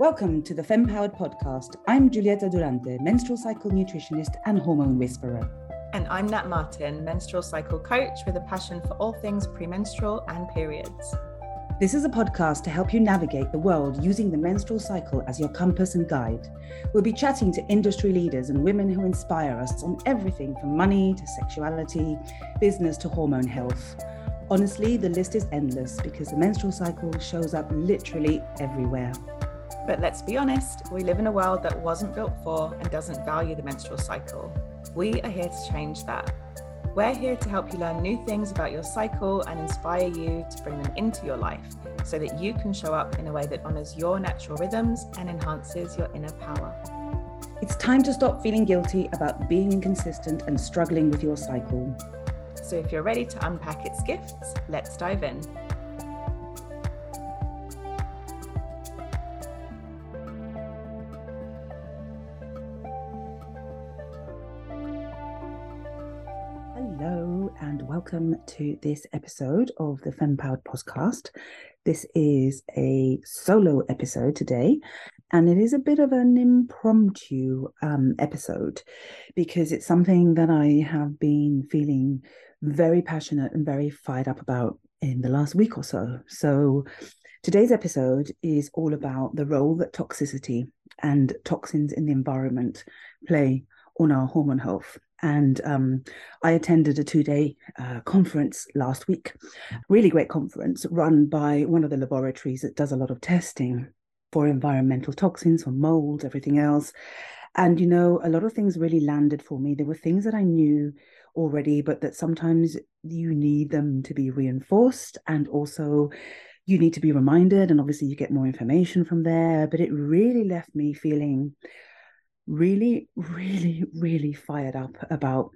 Welcome to the Fem Powered podcast. I'm Giulietta Durante, menstrual cycle nutritionist and hormone whisperer. And I'm Nat Martin, menstrual cycle coach with a passion for all things premenstrual and periods. This is a podcast to help you navigate the world using the menstrual cycle as your compass and guide. We'll be chatting to industry leaders and women who inspire us on everything from money to sexuality, business to hormone health. Honestly, the list is endless because the menstrual cycle shows up literally everywhere. But let's be honest, we live in a world that wasn't built for and doesn't value the menstrual cycle. We are here to change that. We're here to help you learn new things about your cycle and inspire you to bring them into your life so that you can show up in a way that honors your natural rhythms and enhances your inner power. It's time to stop feeling guilty about being inconsistent and struggling with your cycle. So, if you're ready to unpack its gifts, let's dive in. Hello, and welcome to this episode of the Fempowered podcast. This is a solo episode today, and it is a bit of an impromptu um, episode because it's something that I have been feeling very passionate and very fired up about in the last week or so. So, today's episode is all about the role that toxicity and toxins in the environment play on our hormone health. And um, I attended a two day uh, conference last week, really great conference run by one of the laboratories that does a lot of testing for environmental toxins, for mold, everything else. And, you know, a lot of things really landed for me. There were things that I knew already, but that sometimes you need them to be reinforced and also you need to be reminded. And obviously, you get more information from there. But it really left me feeling really, really, really fired up about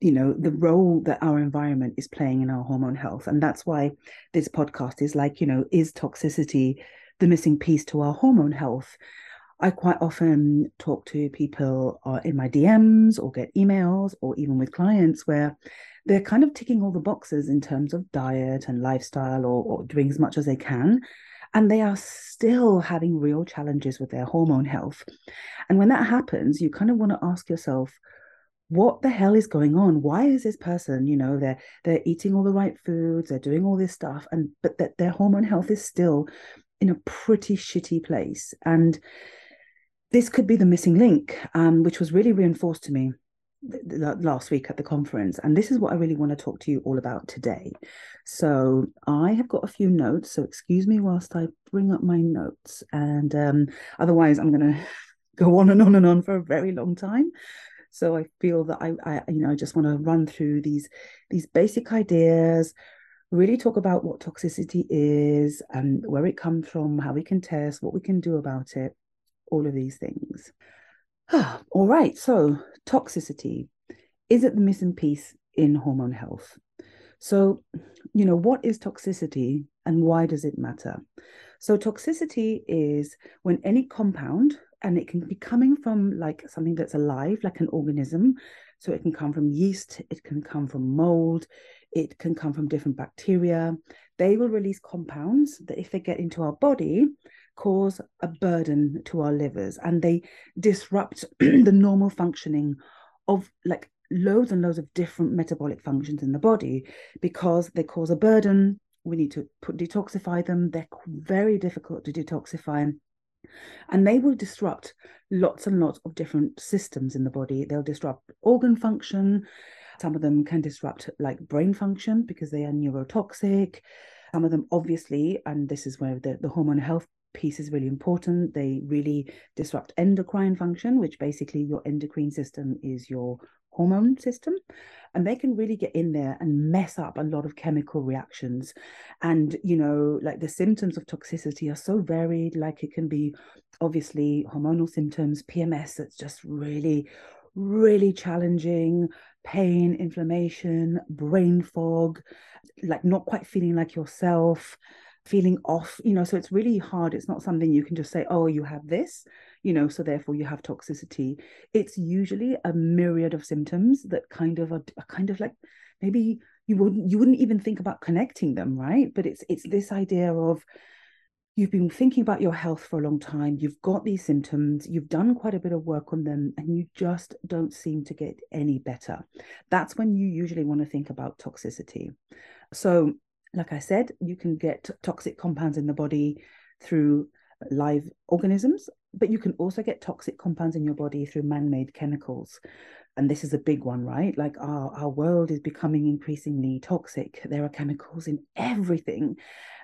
you know the role that our environment is playing in our hormone health and that's why this podcast is like you know is toxicity the missing piece to our hormone health I quite often talk to people uh, in my DMs or get emails or even with clients where they're kind of ticking all the boxes in terms of diet and lifestyle or, or doing as much as they can. And they are still having real challenges with their hormone health. And when that happens, you kind of want to ask yourself, what the hell is going on? Why is this person, you know, they're they're eating all the right foods, they're doing all this stuff, and but that their hormone health is still in a pretty shitty place. And this could be the missing link, um, which was really reinforced to me last week at the conference. And this is what I really want to talk to you all about today. So I have got a few notes. So excuse me whilst I bring up my notes. And um, otherwise, I'm going to go on and on and on for a very long time. So I feel that I, I you know, I just want to run through these these basic ideas, really talk about what toxicity is and where it comes from, how we can test, what we can do about it, all of these things. all right, so toxicity is it the missing piece in hormone health? So, you know, what is toxicity and why does it matter? So, toxicity is when any compound, and it can be coming from like something that's alive, like an organism. So, it can come from yeast, it can come from mold, it can come from different bacteria. They will release compounds that, if they get into our body, cause a burden to our livers and they disrupt the normal functioning of like loads and loads of different metabolic functions in the body. Because they cause a burden we need to put detoxify them. They're very difficult to detoxify. And they will disrupt lots and lots of different systems in the body. They'll disrupt organ function. Some of them can disrupt like brain function because they are neurotoxic. Some of them obviously and this is where the, the hormone health piece is really important. They really disrupt endocrine function, which basically your endocrine system is your hormone system. And they can really get in there and mess up a lot of chemical reactions. And, you know, like the symptoms of toxicity are so varied. Like it can be obviously hormonal symptoms, PMS that's just really, really challenging, pain, inflammation, brain fog, like not quite feeling like yourself feeling off you know so it's really hard it's not something you can just say oh you have this you know so therefore you have toxicity it's usually a myriad of symptoms that kind of are, are kind of like maybe you wouldn't you wouldn't even think about connecting them right but it's it's this idea of you've been thinking about your health for a long time, you've got these symptoms, you've done quite a bit of work on them, and you just don't seem to get any better. That's when you usually want to think about toxicity. So, like I said, you can get toxic compounds in the body through uh, live organisms, but you can also get toxic compounds in your body through man made chemicals. And this is a big one, right? Like our, our world is becoming increasingly toxic. There are chemicals in everything.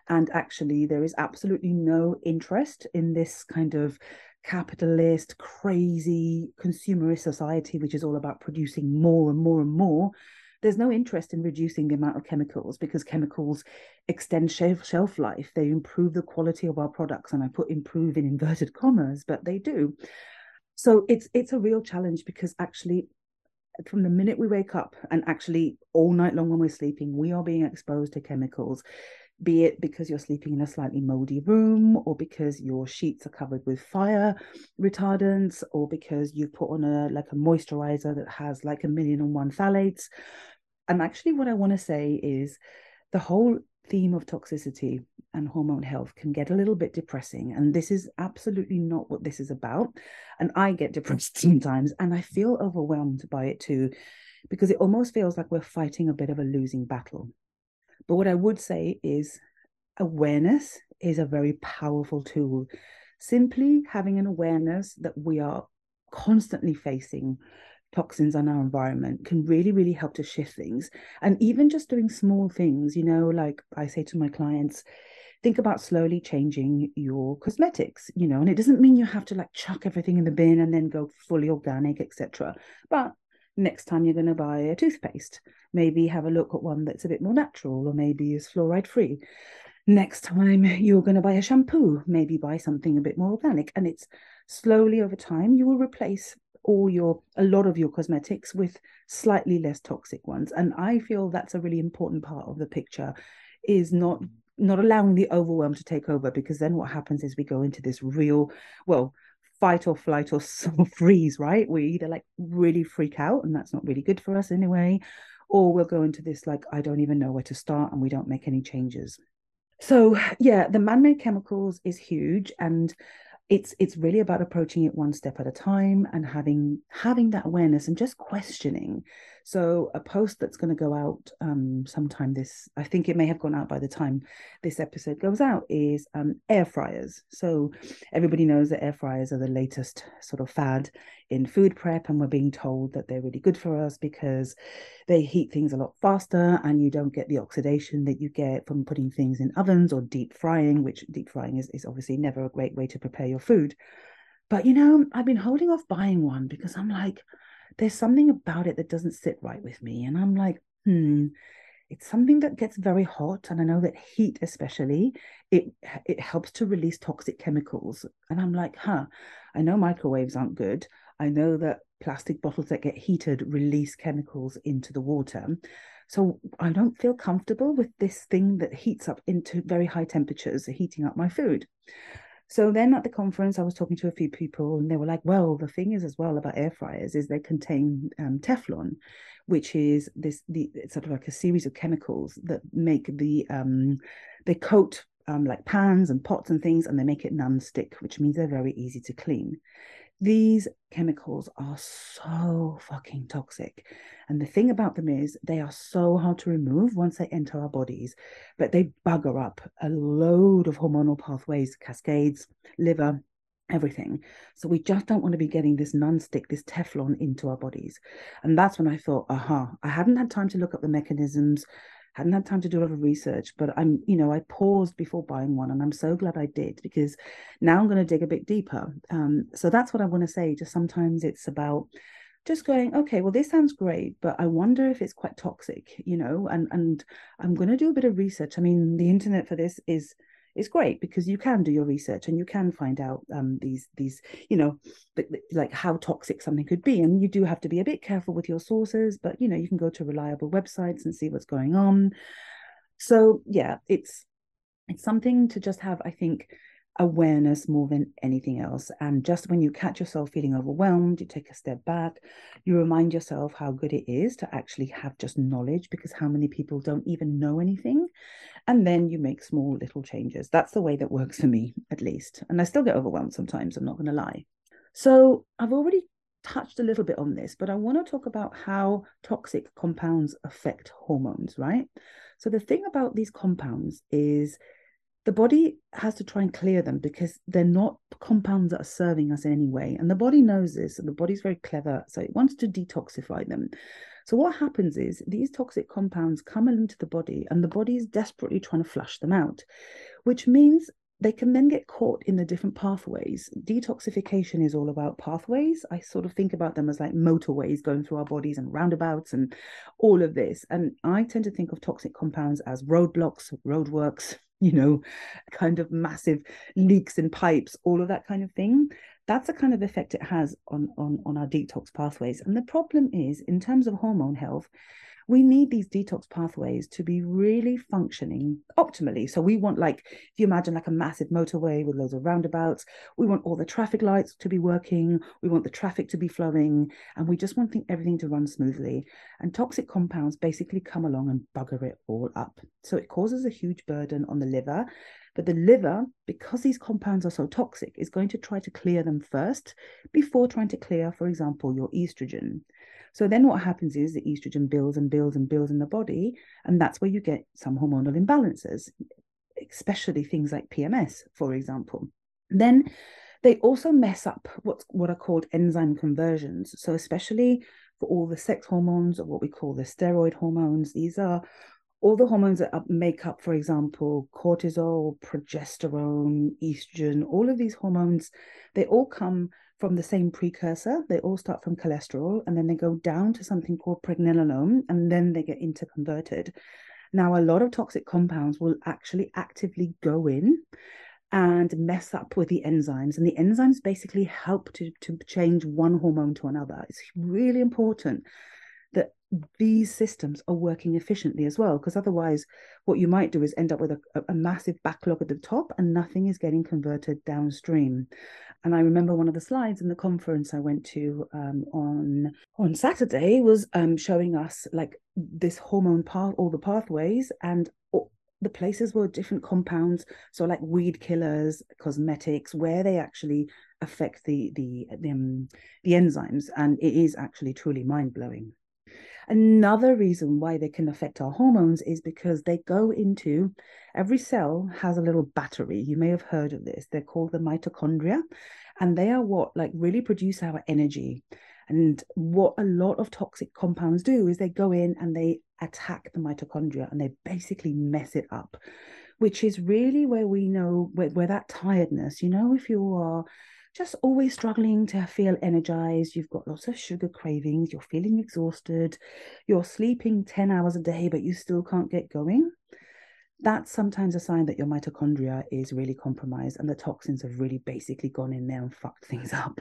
And actually, there is absolutely no interest in this kind of capitalist, crazy consumerist society, which is all about producing more and more and more. There's no interest in reducing the amount of chemicals because chemicals extend shelf, shelf life. They improve the quality of our products. And I put improve in inverted commas, but they do. So it's it's a real challenge because actually from the minute we wake up and actually all night long when we're sleeping, we are being exposed to chemicals be it because you're sleeping in a slightly moldy room or because your sheets are covered with fire retardants or because you've put on a like a moisturizer that has like a million and one phthalates. And actually what i want to say is the whole theme of toxicity and hormone health can get a little bit depressing and this is absolutely not what this is about. And i get depressed sometimes and i feel overwhelmed by it too because it almost feels like we're fighting a bit of a losing battle but what I would say is awareness is a very powerful tool. Simply having an awareness that we are constantly facing toxins in our environment can really, really help to shift things. And even just doing small things, you know, like I say to my clients, think about slowly changing your cosmetics, you know, and it doesn't mean you have to like chuck everything in the bin and then go fully organic, etc. But next time you're going to buy a toothpaste, maybe have a look at one that's a bit more natural or maybe is fluoride free. Next time you're going to buy a shampoo, maybe buy something a bit more organic. And it's slowly over time, you will replace all your a lot of your cosmetics with slightly less toxic ones and i feel that's a really important part of the picture is not not allowing the overwhelm to take over because then what happens is we go into this real well fight or flight or, or freeze, right? We either like really freak out, and that's not really good for us anyway, or we'll go into this like, I don't even know where to start, and we don't make any changes. So, yeah, the man made chemicals is huge. And it's it's really about approaching it one step at a time and having having that awareness and just questioning so a post that's going to go out um, sometime this i think it may have gone out by the time this episode goes out is um, air fryers. So everybody knows that air fryers are the latest sort of fad in food prep and we're being told that they're really good for us because they heat things a lot faster and you don't get the oxidation that you get from putting things in ovens or deep frying which deep frying is, is obviously never a great way to prepare your food but you know i've been holding off buying one because i'm like there's something about it that doesn't sit right with me and i'm like hmm it's something that gets very hot and i know that heat especially it it helps to release toxic chemicals and i'm like huh i know microwaves aren't good I know that plastic bottles that get heated release chemicals into the water. So I don't feel comfortable with this thing that heats up into very high temperatures, heating up my food. So then at the conference, I was talking to a few people, and they were like, "Well, the thing is as well about air fryers is they contain um, Teflon, which is this the it's sort of like a series of chemicals that make the um, they coat um, like pans and pots and things, and they make it non-stick, which means they're very easy to clean these chemicals are so fucking toxic. And the thing about them is they are so hard to remove once they enter our bodies, but they bugger up a load of hormonal pathways, cascades, liver, everything. So we just don't want to be getting this non-stick, this Teflon into our bodies. And that's when I thought, aha, uh-huh. I hadn't had time to look up the mechanisms hadn't had time to do a lot of research, but I'm, you know, I paused before buying one and I'm so glad I did because now I'm going to dig a bit deeper. Um, so that's what I want to say. Just sometimes it's about just going, okay, well, this sounds great, but I wonder if it's quite toxic, you know, and and I'm going to do a bit of research. I mean, the internet for this is is great because you can do your research and you can find out um, these these you know like how toxic something could be. And you do have to be a bit careful with your sources but you know you can go to reliable websites and see what's going on. So yeah it's it's something to just have i think awareness more than anything else. And just when you catch yourself feeling overwhelmed, you take a step back, you remind yourself how good it is to actually have just knowledge because how many people don't even know anything. And then you make small little changes. That's the way that works for me, at least. And I still get overwhelmed sometimes, I'm not going to lie. So I've already touched a little bit on this, but I want to talk about how toxic compounds affect hormones, right? So the thing about these compounds is the body has to try and clear them because they're not compounds that are serving us in any way. And the body knows this, and the body's very clever. So it wants to detoxify them. So what happens is these toxic compounds come into the body, and the body is desperately trying to flush them out, which means they can then get caught in the different pathways. Detoxification is all about pathways. I sort of think about them as like motorways going through our bodies and roundabouts and all of this. And I tend to think of toxic compounds as roadblocks, roadworks, you know, kind of massive leaks in pipes, all of that kind of thing. That's the kind of effect it has on, on, on our detox pathways. And the problem is, in terms of hormone health, we need these detox pathways to be really functioning optimally. So we want like if you imagine like a massive motorway with loads of roundabouts, we want all the traffic lights to be working, we want the traffic to be flowing, and we just want everything to run smoothly. And toxic compounds basically come along and bugger it all up. So it causes a huge burden on the liver. But the liver, because these compounds are so toxic, is going to try to clear them first before trying to clear, for example, your estrogen. So then what happens is the estrogen builds and builds and builds in the body, and that's where you get some hormonal imbalances, especially things like PMS, for example. Then they also mess up what's what are called enzyme conversions. So especially for all the sex hormones or what we call the steroid hormones, these are all the hormones that make up, for example, cortisol, progesterone, estrogen, all of these hormones, they all come from the same precursor. They all start from cholesterol and then they go down to something called pregnenolone and then they get interconverted. Now, a lot of toxic compounds will actually actively go in and mess up with the enzymes. And the enzymes basically help to, to change one hormone to another. It's really important these systems are working efficiently as well because otherwise what you might do is end up with a, a, massive backlog at the top and nothing is getting converted downstream. And i remember one of the slides in the conference i went to um, on on saturday was um, showing us like this hormone path all the pathways and the places were different compounds. So like weed killers cosmetics where they actually affect the the the, um, the enzymes. And it is actually truly mind-blowing Another reason why they can affect our hormones is because they go into every cell has a little battery. You may have heard of this. They're called the mitochondria, and they are what like really produce our energy. And what a lot of toxic compounds do is they go in and they attack the mitochondria and they basically mess it up, which is really where we know where, where that tiredness, you know, if you are just always struggling to feel energized, you've got lots of sugar cravings, you're feeling exhausted, you're sleeping 10 hours a day, but you still can't get going, that's sometimes a sign that your mitochondria is really compromised and the toxins have really basically gone in there and fucked things up.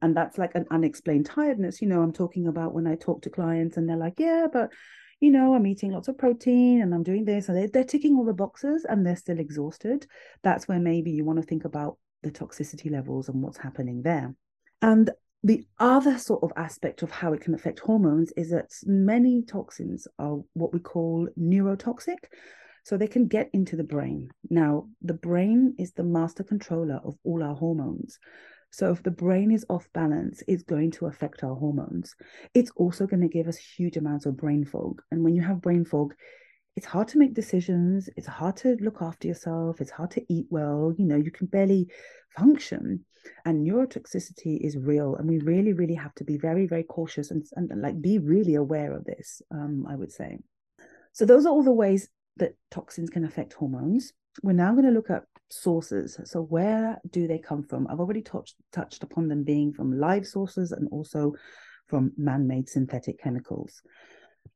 And that's like an unexplained tiredness. You know, I'm talking about when I talk to clients and they're like, yeah, but you know, I'm eating lots of protein and I'm doing this, and they're, they're ticking all the boxes and they're still exhausted. That's where maybe you want to think about the toxicity levels and what's happening there. And the other sort of aspect of how it can affect hormones is that many toxins are what we call neurotoxic. So they can get into the brain. Now, the brain is the master controller of all our hormones. So if the brain is off balance, it's going to affect our hormones. It's also going to give us huge amounts of brain fog. And when you have brain fog, it's hard to make decisions it's hard to look after yourself it's hard to eat well you know you can barely function and neurotoxicity is real and we really really have to be very very cautious and, and like be really aware of this um, i would say. So those are all the ways that toxins can affect hormones. We're now going to look at sources. So where do they come from? I've already touched touched upon them being from live sources and also from man-made synthetic chemicals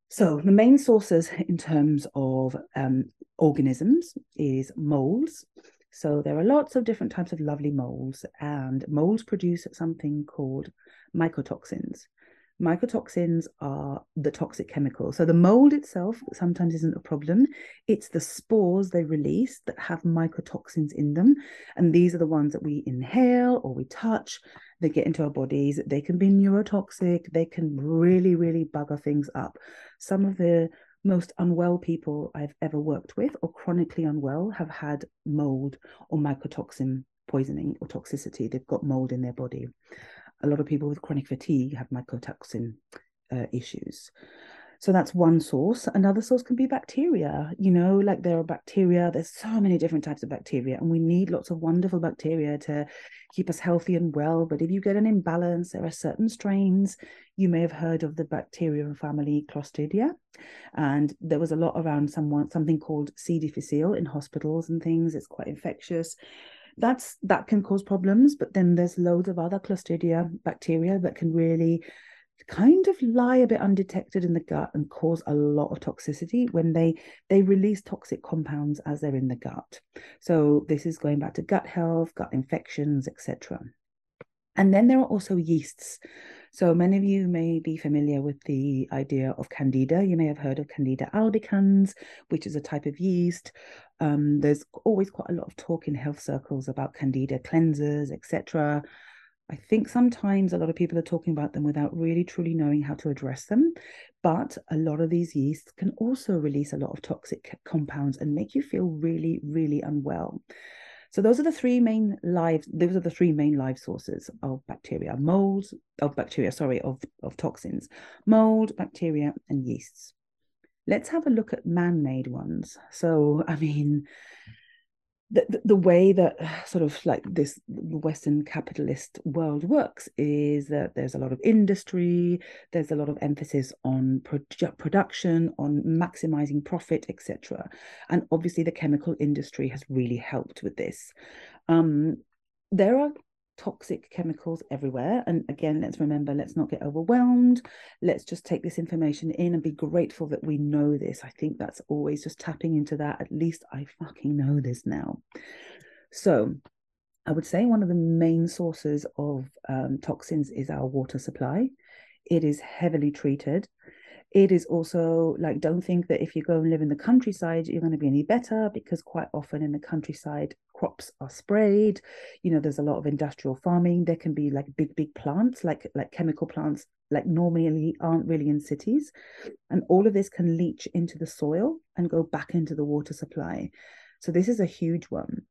so the main sources in terms of um, organisms is molds. So there are lots of different types of lovely molds, and molds produce something called mycotoxins. Mycotoxins are the toxic chemicals. So the mold itself sometimes isn't a problem. It's the spores they release that have mycotoxins in them. And these are the ones that we inhale or we touch. They get into our bodies. They can be neurotoxic. They can really, really bugger things up. Some of the most unwell people I've ever worked with or chronically unwell have had mold or mycotoxin poisoning or toxicity. They've got mold in their body a lot of people with chronic fatigue have mycotoxin uh, issues. So that's one source. Another source can be bacteria. You know, like there are bacteria, there's so many different types of bacteria, and we need lots of wonderful bacteria to keep us healthy and well. But if you get an imbalance, there are certain strains. You may have heard of the bacterium family Clostridia. And there was a lot around someone something called C. difficile in hospitals and things. It's quite infectious that's that can cause problems but then there's loads of other clostridia bacteria that can really kind of lie a bit undetected in the gut and cause a lot of toxicity when they they release toxic compounds as they're in the gut. So this is going back to gut health gut infections etc and then there are also yeasts so many of you may be familiar with the idea of candida. You may have heard of candida albicans, which is a type of yeast. Um, there's always quite a lot of talk in health circles about candida cleansers, etc. I think sometimes a lot of people are talking about them without really truly knowing how to address them. But a lot of these yeasts can also release a lot of toxic compounds and make you feel really, really unwell. So those are the three main live. Those are the three main live sources of bacteria: mold of bacteria, sorry, of of toxins, mold, bacteria, and yeasts. Let's have a look at man-made ones. So, I mean, the, the way that sort of like this western capitalist world works is that there's a lot of industry there's a lot of emphasis on pro- production on maximizing profit etc and obviously the chemical industry has really helped with this. Um, there are toxic chemicals everywhere. And again, let's remember, let's not get overwhelmed. Let's just take this information in and be grateful that we know this. I think that's always just tapping into that. At least I fucking know this now. So, I would say one of the main sources of um, toxins is our water supply. It is heavily treated it is also like don't think that if you go and live in the countryside you're going to be any better because quite often in the countryside crops are sprayed you know there's a lot of industrial farming there can be like big big plants like like chemical plants like normally aren't really in cities and all of this can leach into the soil and go back into the water supply. So this is a huge one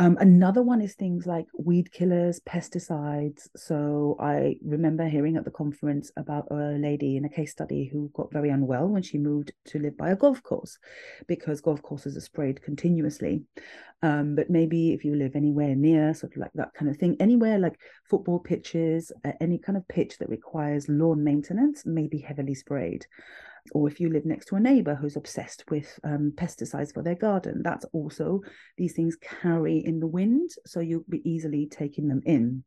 um, another one is things like weed killers, pesticides. So I remember hearing at the conference about a lady in a case study who got very unwell when she moved to live by a golf course because golf courses are sprayed continuously. Um, but maybe if you live anywhere near, sort of like that kind of thing, anywhere like football pitches, uh, any kind of pitch that requires lawn maintenance may be heavily sprayed or if you live next to a neighbor who's obsessed with um, pesticides for their garden, that's also these things carry in the wind, so you'll be easily taking them in.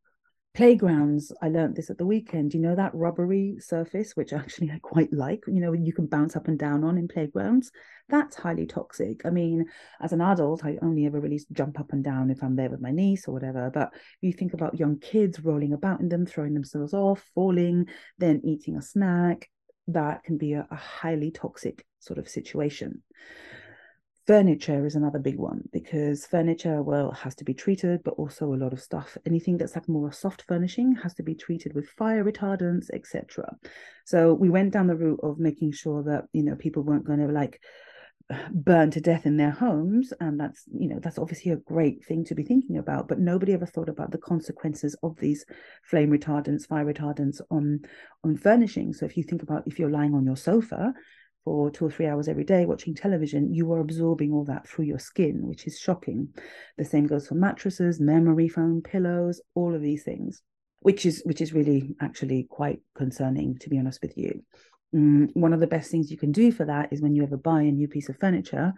Playgrounds, I learned this at the weekend. You know that rubbery surface, which actually I quite like, you know, you can bounce up and down on in playgrounds. That's highly toxic. I mean, as an adult, I only ever really jump up and down if I'm there with my niece or whatever. But you think about young kids rolling about in them, throwing themselves off, falling, then eating a snack, that can be a, a highly toxic sort of situation. Furniture is another big one because furniture, well, has to be treated, but also a lot of stuff. Anything that's like more soft furnishing has to be treated with fire retardants, etc. So we went down the route of making sure that you know people weren't going to like burned to death in their homes and that's you know that's obviously a great thing to be thinking about but nobody ever thought about the consequences of these flame retardants fire retardants on on furnishing so if you think about if you're lying on your sofa for two or three hours every day watching television you are absorbing all that through your skin which is shocking. The same goes for mattresses memory foam pillows all of these things which is which is really actually quite concerning to be honest with you Mm, one of the best things you can do for that is when you ever buy a new piece of furniture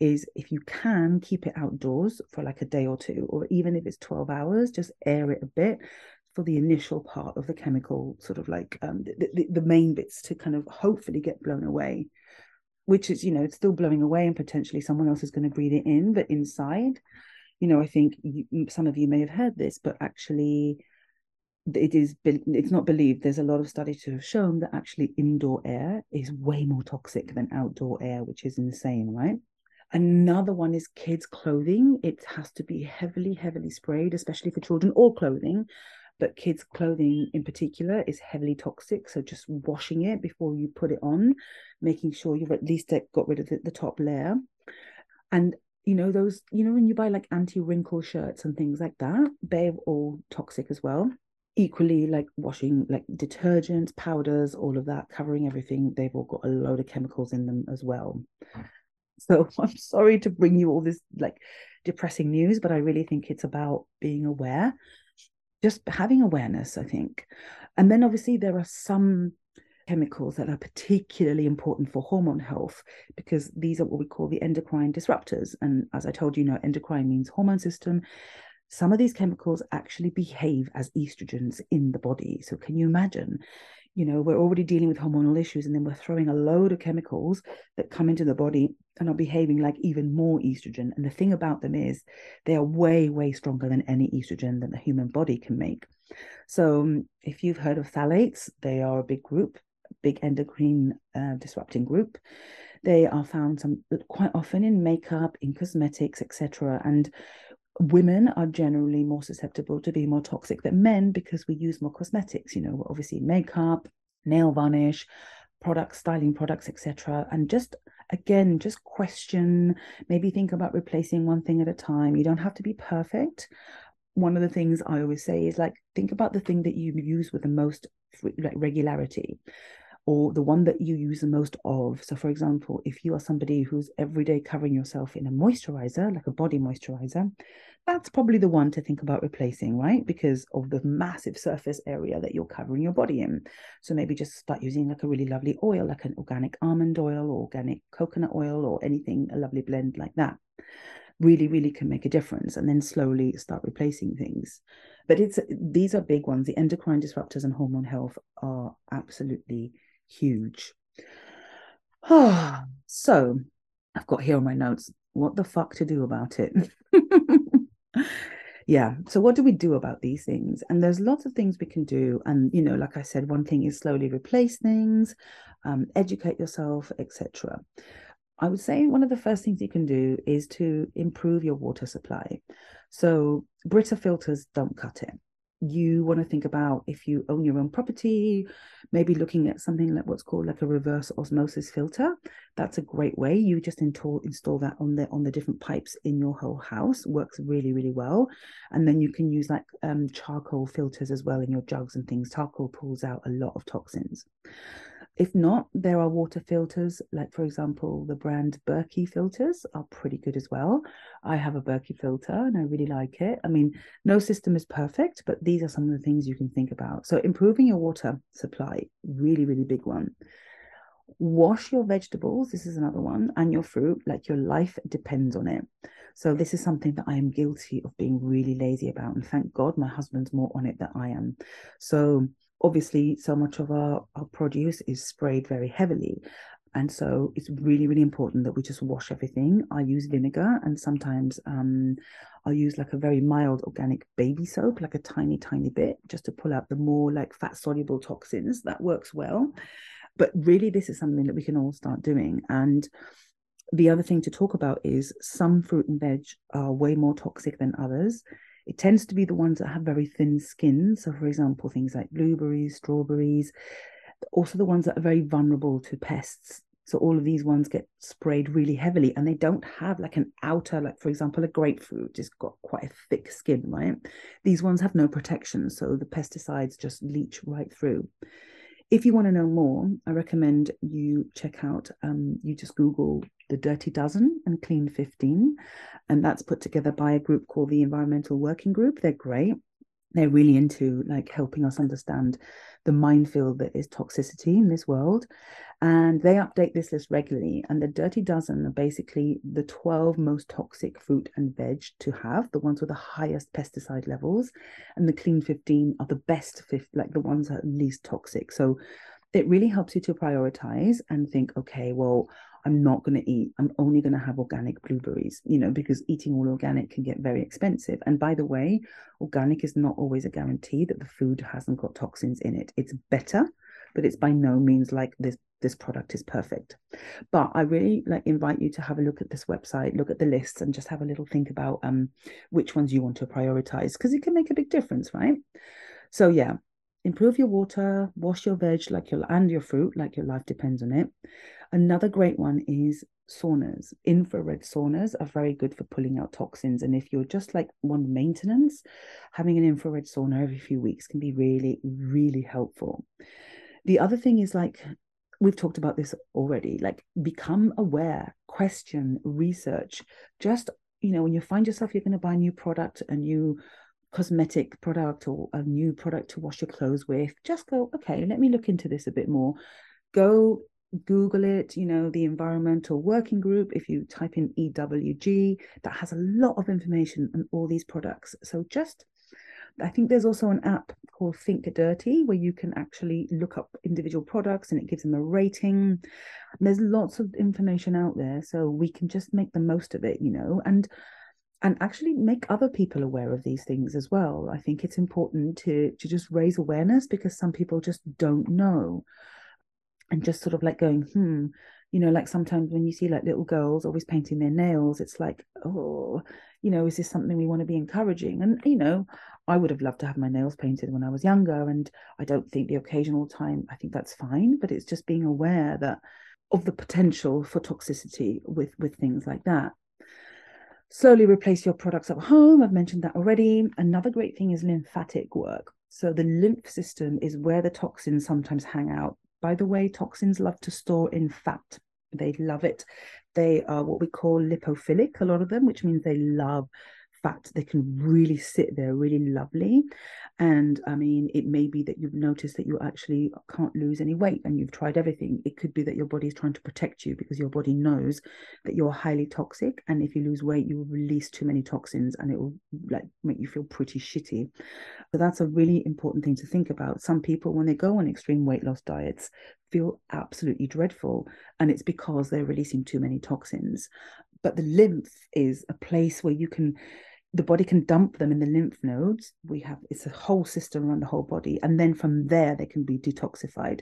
is if you can keep it outdoors for like a day or two or even if it's 12 hours just air it a bit for the initial part of the chemical sort of like um, the, the, the main bits to kind of hopefully get blown away which is you know it's still blowing away and potentially someone else is going to breathe it in but inside you know i think you, some of you may have heard this but actually it is it's not believed there's a lot of studies to have shown that actually indoor air is way more toxic than outdoor air which is insane right? Another one is kids clothing. It has to be heavily heavily sprayed especially for children or clothing. But kids clothing in particular is heavily toxic so just washing it before you put it on making sure you've at least got rid of the, the top layer. And you know those you know when you buy like anti-wrinkle shirts and things like that they're all toxic as well equally like washing like detergents powders all of that covering everything they've all got a load of chemicals in them as well. Mm. So i'm sorry to bring you all this like depressing news but i really think it's about being aware just having awareness i think. And then obviously there are some chemicals that are particularly important for hormone health because these are what we call the endocrine disruptors. And as i told you, you know endocrine means hormone system some of these chemicals actually behave as estrogens in the body. So, can you imagine? You know, we're already dealing with hormonal issues, and then we're throwing a load of chemicals that come into the body and are behaving like even more estrogen. And the thing about them is they are way, way stronger than any estrogen that the human body can make. So, um, if you've heard of phthalates, they are a big group, big endocrine uh, disrupting group. They are found some quite often in makeup, in cosmetics, etc. And women are generally more susceptible to be more toxic than men because we use more cosmetics you know obviously makeup nail varnish products styling products etc and just again just question maybe think about replacing one thing at a time. You don't have to be perfect. One of the things i always say is like think about the thing that you use with the most like regularity or the one that you use the most of. So, for example, if you are somebody who's every day covering yourself in a moisturizer, like a body moisturizer, that's probably the one to think about replacing, right? Because of the massive surface area that you're covering your body in. So, maybe just start using like a really lovely oil, like an organic almond oil or organic coconut oil or anything, a lovely blend like that really really can make a difference and then slowly start replacing things but it's these are big ones the endocrine disruptors and hormone health are absolutely huge. so I've got here on my notes what the fuck to do about it. yeah. So what do we do about these things? And there's lots of things we can do. And you know, like I said, one thing is slowly replace things, um, educate yourself, etc. I would say one of the first things you can do is to improve your water supply. So Brita filters don't cut it you want to think about if you own your own property, maybe looking at something like what's called like a reverse osmosis filter. That's a great way. You just install install that on the on the different pipes in your whole house. Works really really well. And then you can use like um, charcoal filters as well in your jugs and things. Charcoal pulls out a lot of toxins. If not, there are water filters, like for example, the brand Berkey filters are pretty good as well. I have a Berkey filter and I really like it. I mean, no system is perfect, but these are some of the things you can think about. So, improving your water supply, really, really big one. Wash your vegetables, this is another one, and your fruit, like your life depends on it. So, this is something that I am guilty of being really lazy about. And thank God my husband's more on it than I am. So, obviously so much of our, our produce is sprayed very heavily. And so it's really really important that we just wash everything. I use vinegar and sometimes um, i'll use like a very mild organic baby soap like a tiny tiny bit just to pull out the more like fat soluble toxins. That works well. But really this is something that we can all start doing. And the other thing to talk about is some fruit and veg are way more toxic than others it tends to be the ones that have very thin skin. So, for example, things like blueberries, strawberries, also the ones that are very vulnerable to pests. So, all of these ones get sprayed really heavily and they don't have like an outer, like, for example, a grapefruit, it's got quite a thick skin, right? These ones have no protection. So, the pesticides just leach right through if you want to know more, I recommend you check out, um, you just Google the Dirty Dozen and Clean 15. And that's put together by a group called the Environmental Working Group. They're great. They're really into like helping us understand the minefield that is toxicity in this world. And they update this list regularly. And the Dirty Dozen are basically the 12 most toxic fruit and veg to have, the ones with the highest pesticide levels. And the Clean 15 are the best, like the ones that are least toxic. So it really helps you to prioritize and think, okay, well, I'm not going to eat, I'm only going to have organic blueberries, you know, because eating all organic can get very expensive. And by the way, organic is not always a guarantee that the food hasn't got toxins in it. It's better, but it's by no means like this this product is perfect. But I really like invite you to have a look at this website, look at the lists, and just have a little think about um which ones you want to prioritize because it can make a big difference, right? So yeah, improve your water, wash your veg like your and your fruit like your life depends on it. Another great one is saunas. Infrared saunas are very good for pulling out toxins. And if you're just like one maintenance, having an infrared sauna every few weeks can be really, really helpful. The other thing is like we've talked about this already, like become aware, question, research. Just, you know, when you find yourself you're going to buy a new product, a new cosmetic product or a new product to wash your clothes with, just go, okay, let me look into this a bit more. Go Google it, you know, the Environmental Working Group. If you type in EWG, that has a lot of information on all these products. So just, I think there's also an app called Think Dirty where you can actually look up individual products and it gives them a rating. There's lots of information out there. So we can just make the most of it, you know, and and actually make other people aware of these things as well. I think it's important to to just raise awareness because some people just don't know. And just sort of like going, hmm, you know, like sometimes when you see like little girls always painting their nails, it's like, oh, you know, is this something we want to be encouraging? And, you know, I would have loved to have my nails painted when I was younger. And I don't think the occasional time, I think that's fine, but it's just being aware that of the potential for toxicity with with things like that Slowly replace your products at home. I've mentioned that already. Another great thing is lymphatic work. So the lymph system is where the toxins sometimes hang out. By the way, toxins love to store in fat. They love it. They are what we call lipophilic, a lot of them, which means they love fat. They can really sit there really lovely. And I mean, it may be that you've noticed that you actually can't lose any weight and you've tried everything. It could be that your body is trying to protect you because your body knows that you're highly toxic. And if you lose weight, you will release too many toxins and it will like make you feel pretty shitty. But that's a really important thing to think about. Some people, when they go on extreme weight loss diets, feel absolutely dreadful. And it's because they're releasing too many toxins. But the lymph is a place where you can the body can dump them in the lymph nodes. We have it's a whole system around the whole body, and then from there they can be detoxified.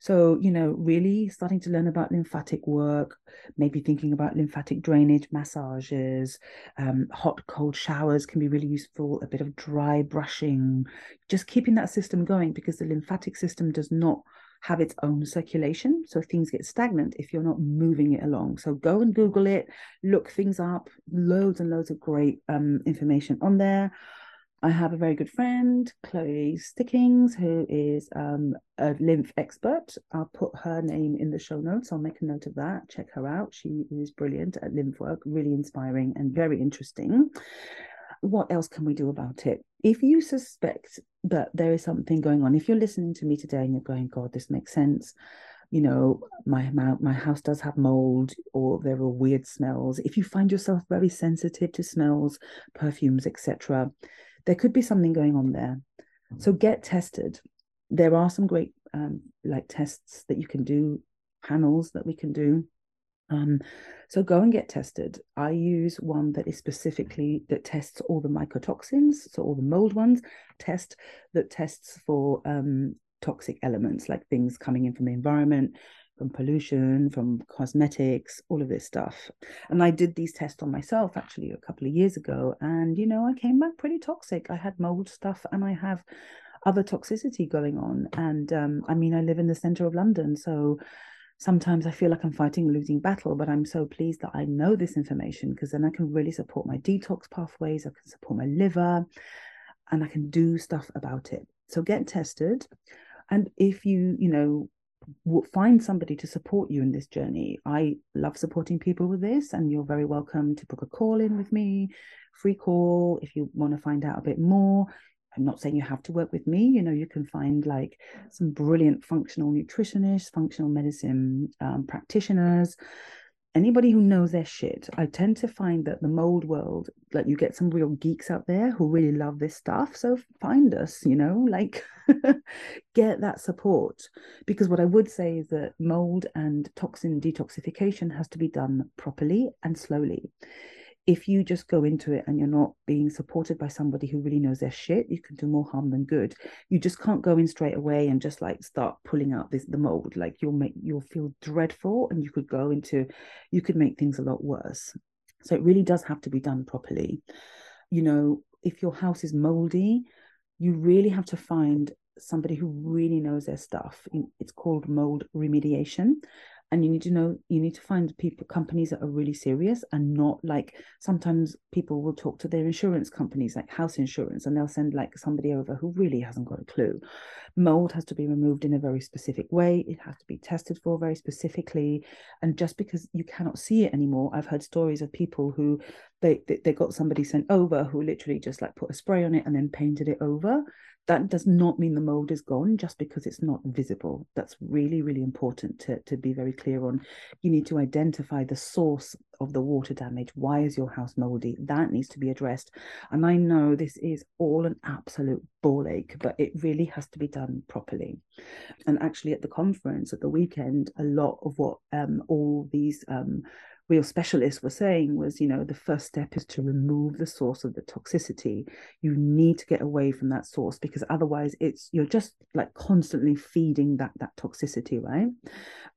So, you know, really starting to learn about lymphatic work, maybe thinking about lymphatic drainage, massages, um, hot, cold showers can be really useful, a bit of dry brushing, just keeping that system going because the lymphatic system does not have its own circulation. So things get stagnant if you're not moving it along. So go and Google it, look things up, loads and loads of great um, information on there. I have a very good friend, Chloe Stickings, who is um, a lymph expert. I'll put her name in the show notes. I'll make a note of that. Check her out. She is brilliant at lymph work, really inspiring and very interesting what else can we do about it? If you suspect that there is something going on, if you're listening to me today and you're going, God, this makes sense, you know, my, my my house does have mold or there are weird smells. If you find yourself very sensitive to smells, perfumes, etc., there could be something going on there. So get tested. There are some great um, like tests that you can do, panels that we can do. Um, so go and get tested. I use one that is specifically that tests all the mycotoxins, so all the mold ones. Test that tests for um, toxic elements like things coming in from the environment, from pollution, from cosmetics, all of this stuff. And I did these tests on myself actually a couple of years ago, and you know I came back pretty toxic. I had mold stuff, and I have other toxicity going on. And um, I mean, I live in the center of London, so sometimes I feel like I'm fighting a losing battle, but I'm so pleased that I know this information because then I can really support my detox pathways, I can support my liver, and I can do stuff about it. So get tested. And if you, you know, find somebody to support you in this journey. I love supporting people with this, and you're very welcome to book a call in with me, free call if you want to find out a bit more. I'm not saying you have to work with me. You know, you can find like some brilliant functional nutritionists, functional medicine um, practitioners, anybody who knows their shit, I tend to find that the mold world, like you get some real geeks out there who really love this stuff. So find us, you know, like get that support. Because what I would say is that mold and toxin detoxification has to be done properly and slowly if you just go into it and you're not being supported by somebody who really knows their shit, you can do more harm than good. You just can't go in straight away and just like start pulling out this the mold. Like you'll make you'll feel dreadful and you could go into you could make things a lot worse. So it really does have to be done properly. You know, if your house is moldy, you really have to find somebody who really knows their stuff. It's called mold remediation and you need to know you need to find people companies that are really serious and not like sometimes people will talk to their insurance companies like house insurance and they'll send like somebody over who really hasn't got a clue. Mold has to be removed in a very specific way. It has to be tested for very specifically. And just because you cannot see it anymore i've heard stories of people who they they, they got somebody sent over who literally just like put a spray on it and then painted it over that does not mean the mold is gone just because it's not visible. That's really, really important to, to be very clear on. You need to identify the source of the water damage. Why is your house moldy? That needs to be addressed. And I know this is all an absolute ball ache, but it really has to be done properly. And actually, at the conference at the weekend, a lot of what um, all these um, real specialists were saying was, you know, the first step is to remove the source of the toxicity. You need to get away from that source because otherwise it's you're just like constantly feeding that that toxicity, right?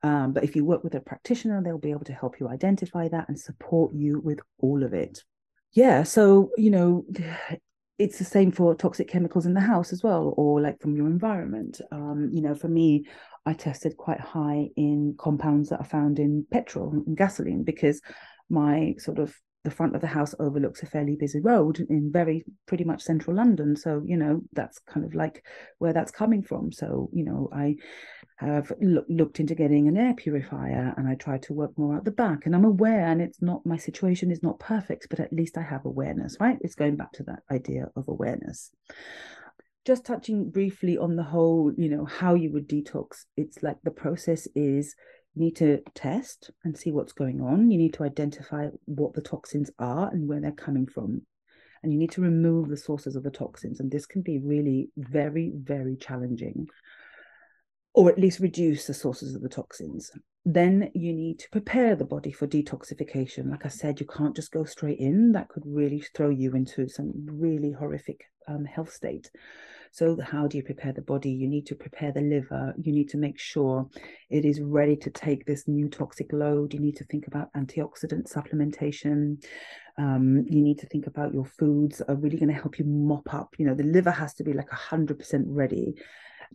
Um, but if you work with a practitioner, they'll be able to help you identify that and support you with all of it. Yeah, so you know, it's the same for toxic chemicals in the house as well, or like from your environment. Um, you know, for me, I tested quite high in compounds that are found in petrol and gasoline because my sort of the front of the house overlooks a fairly busy road in very pretty much central London. So, you know, that's kind of like where that's coming from. So, you know, I have lo- looked into getting an air purifier and I try to work more out the back. And I'm aware, and it's not my situation is not perfect, but at least I have awareness, right? It's going back to that idea of awareness just touching briefly on the whole, you know, how you would detox, it's like the process is you need to test and see what's going on. You need to identify what the toxins are and where they're coming from. And you need to remove the sources of the toxins. And this can be really very, very challenging, or at least reduce the sources of the toxins. Then you need to prepare the body for detoxification. Like I said, you can't just go straight in. That could really throw you into some really horrific um, health state. So, how do you prepare the body? You need to prepare the liver. You need to make sure it is ready to take this new toxic load. You need to think about antioxidant supplementation. Um, you need to think about your foods are really going to help you mop up. You know, the liver has to be like 100% ready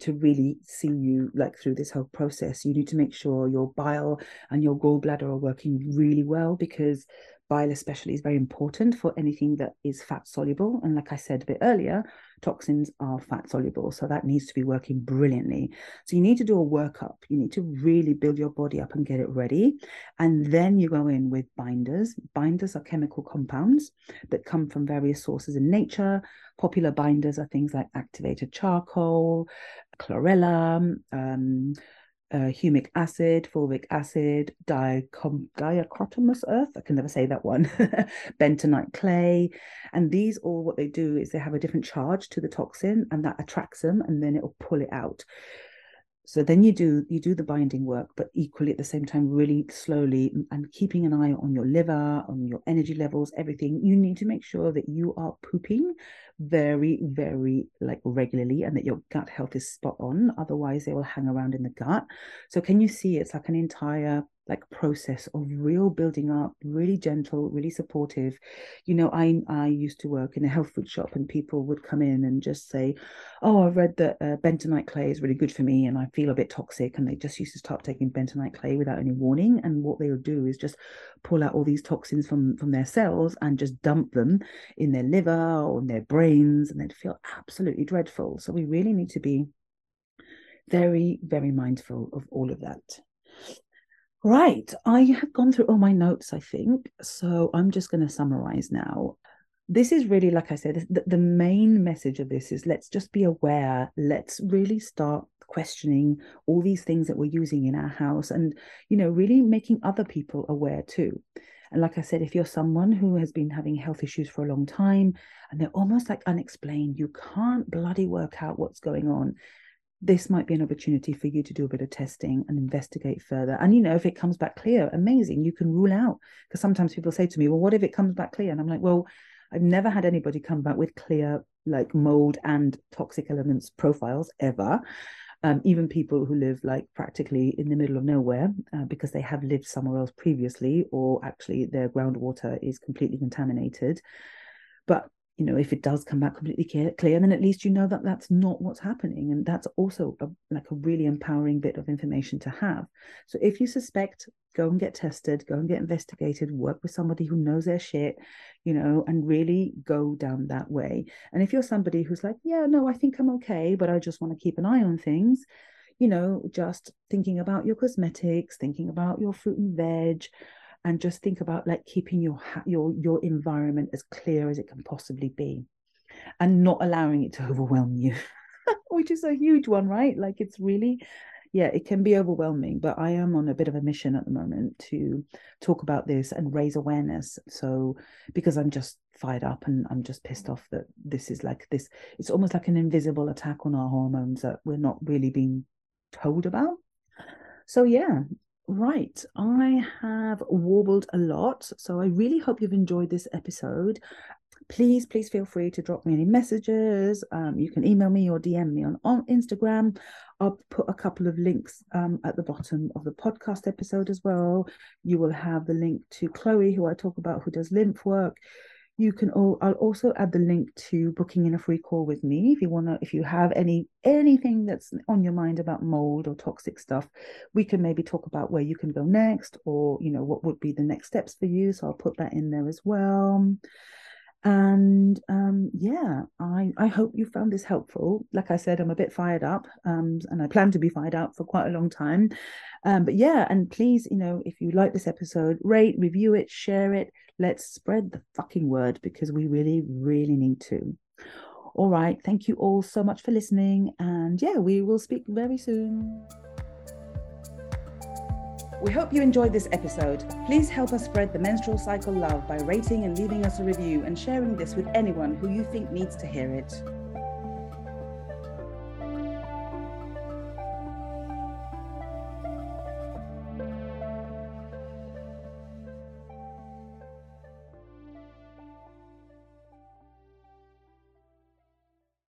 to really see you like through this whole process. You need to make sure your bile and your gallbladder are working really well because bile especially is very important for anything that is fat soluble. And like i said a bit earlier toxins are fat soluble so that needs to be working brilliantly. So you need to do a workup. You need to really build your body up and get it ready. And then you go in with binders. Binders are chemical compounds that come from various sources in nature. Popular binders are things like activated charcoal chlorella um, uh, humic acid, fulvic acid, diacom- earth, I can never say that one, bentonite clay. And these all what they do is they have a different charge to the toxin and that attracts them and then it will pull it out so then you do you do the binding work but equally at the same time really slowly and keeping an eye on your liver on your energy levels everything. You need to make sure that you are pooping very very like regularly and that your gut health is spot on. Otherwise they will hang around in the gut. So can you see it's like an entire like process of real building up really gentle really supportive. You know i i used to work in a health food shop and people would come in and just say oh i've read that uh, bentonite clay is really good for me and i feel a bit toxic and they just used to start taking bentonite clay without any warning. And what they would do is just pull out all these toxins from from their cells and just dump them in their liver or in their brains and they'd feel absolutely dreadful. So we really need to be very very mindful of all of that Right. I have gone through all my notes, I think. So I'm just going to summarize now. this is really, like I said, the, the main message of this is let's just be aware. Let's really start questioning all these things that we're using in our house and, you know, really making other people aware too. And like I said, if you're someone who has been having health issues for a long time and they're almost like unexplained, you can't bloody work out what's going on. This might be an opportunity for you to do a bit of testing and investigate further. And you know, if it comes back clear, amazing, you can rule out. Because sometimes people say to me, Well, what if it comes back clear? And I'm like, Well, I've never had anybody come back with clear like mold and toxic elements profiles ever. Um, even people who live like practically in the middle of nowhere uh, because they have lived somewhere else previously, or actually their groundwater is completely contaminated. But you know, if it does come back completely clear, clear, then at least you know that that's not what's happening, and that's also a, like a really empowering bit of information to have. So if you suspect, go and get tested, go and get investigated, work with somebody who knows their shit, you know, and really go down that way. And if you're somebody who's like, yeah, no, I think I'm okay, but I just want to keep an eye on things, you know, just thinking about your cosmetics, thinking about your fruit and veg and just think about like keeping your your your environment as clear as it can possibly be and not allowing it to overwhelm you which is a huge one right? Like it's really yeah it can be overwhelming but i am on a bit of a mission at the moment to talk about this and raise awareness. So because i'm just fired up and i'm just pissed off that this is like this it's almost like an invisible attack on our hormones that we're not really being told about. So yeah Right, I have warbled a lot, so I really hope you've enjoyed this episode. Please, please feel free to drop me any messages. Um, you can email me or DM me on, on Instagram. I'll put a couple of links um, at the bottom of the podcast episode as well. You will have the link to Chloe, who I talk about, who does lymph work you can all i'll also add the link to booking in a free call with me if you want to if you have any anything that's on your mind about mold or toxic stuff. We can maybe talk about where you can go next or you know what would be the next steps for you so i'll put that in there as well and um, yeah i i hope you found this helpful. Like i said i'm a bit fired up um, and i plan to be fired up for quite a long time. Um, but yeah and please you know if you like this episode rate review it share it. Let's spread the fucking word because we really really need to. All right. Thank you all so much for listening. And yeah we will speak very soon we hope you enjoyed this episode. Please help us spread the menstrual cycle love by rating and leaving us a review and sharing this with anyone who you think needs to hear it.